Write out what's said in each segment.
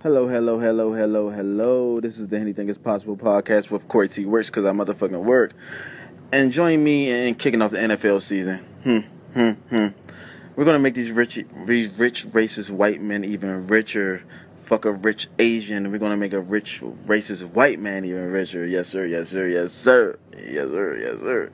Hello, hello, hello, hello, hello. This is the Anything Is Possible podcast with Corey T. Works because I motherfucking work. And join me in kicking off the NFL season. Hmm, hmm, hmm. We're gonna make these rich, these rich racist white men even richer. Fuck a rich Asian. We're gonna make a rich racist white man even richer. Yes, sir. Yes, sir. Yes, sir. Yes, sir. Yes, sir.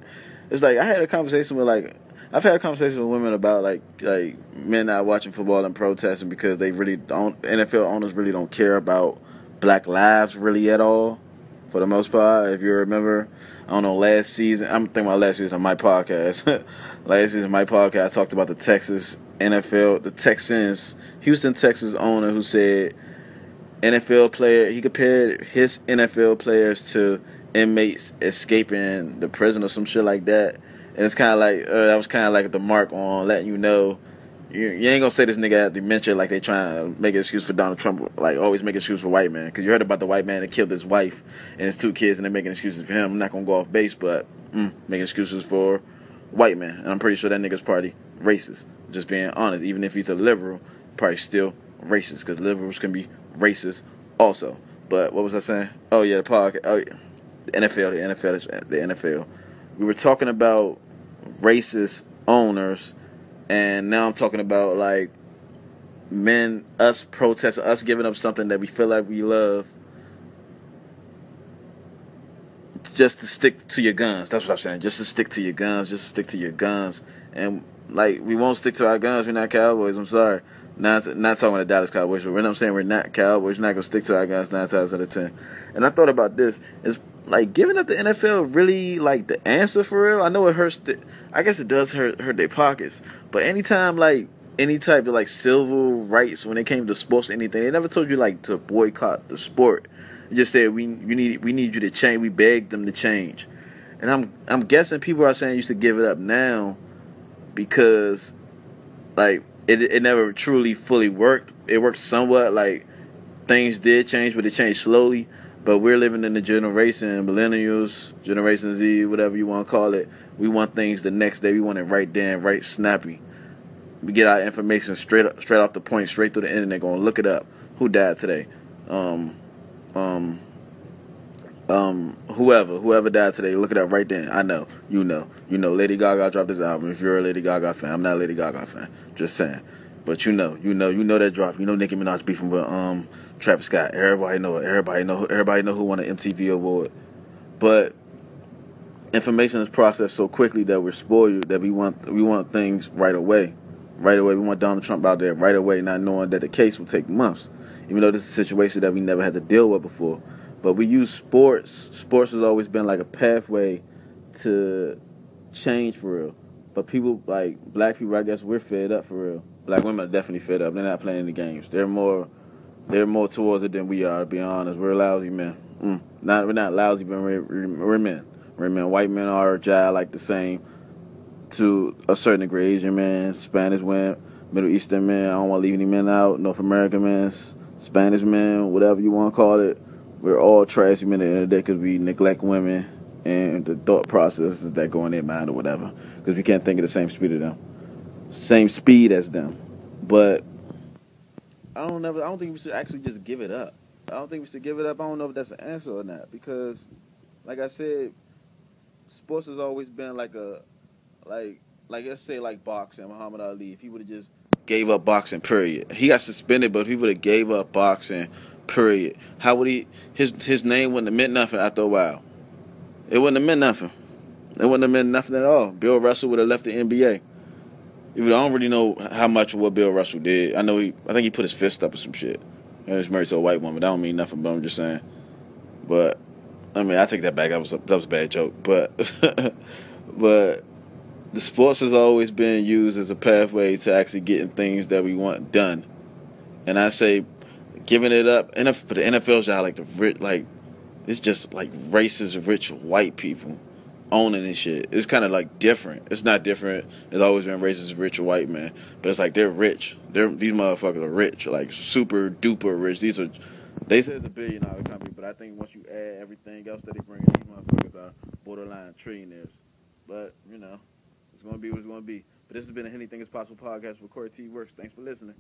It's like I had a conversation with like I've had conversations with women about like like men not watching football and protesting because they really don't NFL owners really don't care about black lives really at all for the most part. If you remember, I don't know, last season I'm thinking about last season on my podcast. last season my podcast I talked about the Texas NFL the Texans Houston Texas owner who said NFL player he compared his NFL players to inmates escaping the prison or some shit like that and it's kind of like uh, that was kind of like the mark on letting you know you, you ain't gonna say this nigga had dementia like they trying to make an excuse for Donald Trump, like always make an excuse for white man. Because you heard about the white man that killed his wife and his two kids, and they're making excuses for him. I'm not gonna go off base, but mm, making excuses for white man. And I'm pretty sure that nigga's party racist. Just being honest, even if he's a liberal, probably still racist because liberals can be racist also. But what was I saying? Oh yeah, the podcast. Oh yeah, the NFL, the NFL, the NFL. We were talking about racist owners, and now I'm talking about like men, us protesting, us giving up something that we feel like we love, just to stick to your guns. That's what I'm saying. Just to stick to your guns. Just to stick to your guns. And like we won't stick to our guns. We're not cowboys. I'm sorry. Not not talking about the Dallas Cowboys, but when I'm saying we're not cowboys, we're not gonna stick to our guns nine times out of ten. And I thought about this. Is like giving up the NFL really like the answer for real? I know it hurts. The, I guess it does hurt hurt their pockets. But anytime like any type of like civil rights when it came to sports or anything, they never told you like to boycott the sport. They just said we we need we need you to change. We begged them to change. And I'm I'm guessing people are saying you should give it up now because like it it never truly fully worked. It worked somewhat like things did change, but it changed slowly. But we're living in the generation, millennials, Generation Z, whatever you want to call it. We want things the next day. We want it right then, right snappy. We get our information straight straight off the point, straight through the internet. Going look it up. Who died today? Um, um, um, whoever, whoever died today, look it up right then. I know, you know, you know. Lady Gaga dropped this album. If you're a Lady Gaga fan, I'm not a Lady Gaga fan. Just saying. But you know, you know, you know that drop. You know Nicki Minaj beefing with um Travis Scott. Everybody know it. Everybody know. Everybody know who won an MTV award. But information is processed so quickly that we're spoiled that we want we want things right away, right away. We want Donald Trump out there right away, not knowing that the case will take months. Even though this is a situation that we never had to deal with before, but we use sports. Sports has always been like a pathway to change for real. But people like black people, I guess we're fed up for real black women are definitely fed up. They're not playing the games. They're more they're more towards it than we are. To be honest, we're lousy men. Mm. Not we're not lousy, but we're, we're men. We're men. White men are jive like the same to a certain degree. Asian men, Spanish men, Middle Eastern men. I don't want to leave any men out. North American men, Spanish men, whatever you want to call it. We're all trashy men at the end of the day because we neglect women and the thought processes that go in their mind or whatever because we can't think of the same speed of them same speed as them. But I don't never I don't think we should actually just give it up. I don't think we should give it up. I don't know if that's an answer or not because like I said, sports has always been like a like like let's say like boxing, Muhammad Ali, if he would have just gave up boxing, period. He got suspended, but if he would have gave up boxing, period, how would he his his name wouldn't have meant nothing after a while. It wouldn't have meant nothing. It wouldn't have meant nothing at all. Bill Russell would have left the NBA. I don't really know how much of what Bill Russell did. I know he, I think he put his fist up or some shit. And he's married to a white woman. That don't mean nothing, but I'm just saying. But I mean, I take that back. That was a, that was a bad joke. But but the sports has always been used as a pathway to actually getting things that we want done. And I say, giving it up. And but the NFL's job, like the rich, like it's just like racist, rich white people owning and shit. It's kind of like different. It's not different. It's always been racist, rich white man, but it's like they're rich. They're these motherfuckers are rich, like super duper rich. These are. They said it's a billion dollar company, but I think once you add everything else that they bring in, these motherfuckers are borderline trillionaires. But you know, it's gonna be what it's gonna be. But this has been a Anything Is Possible podcast with Corey T Works. Thanks for listening.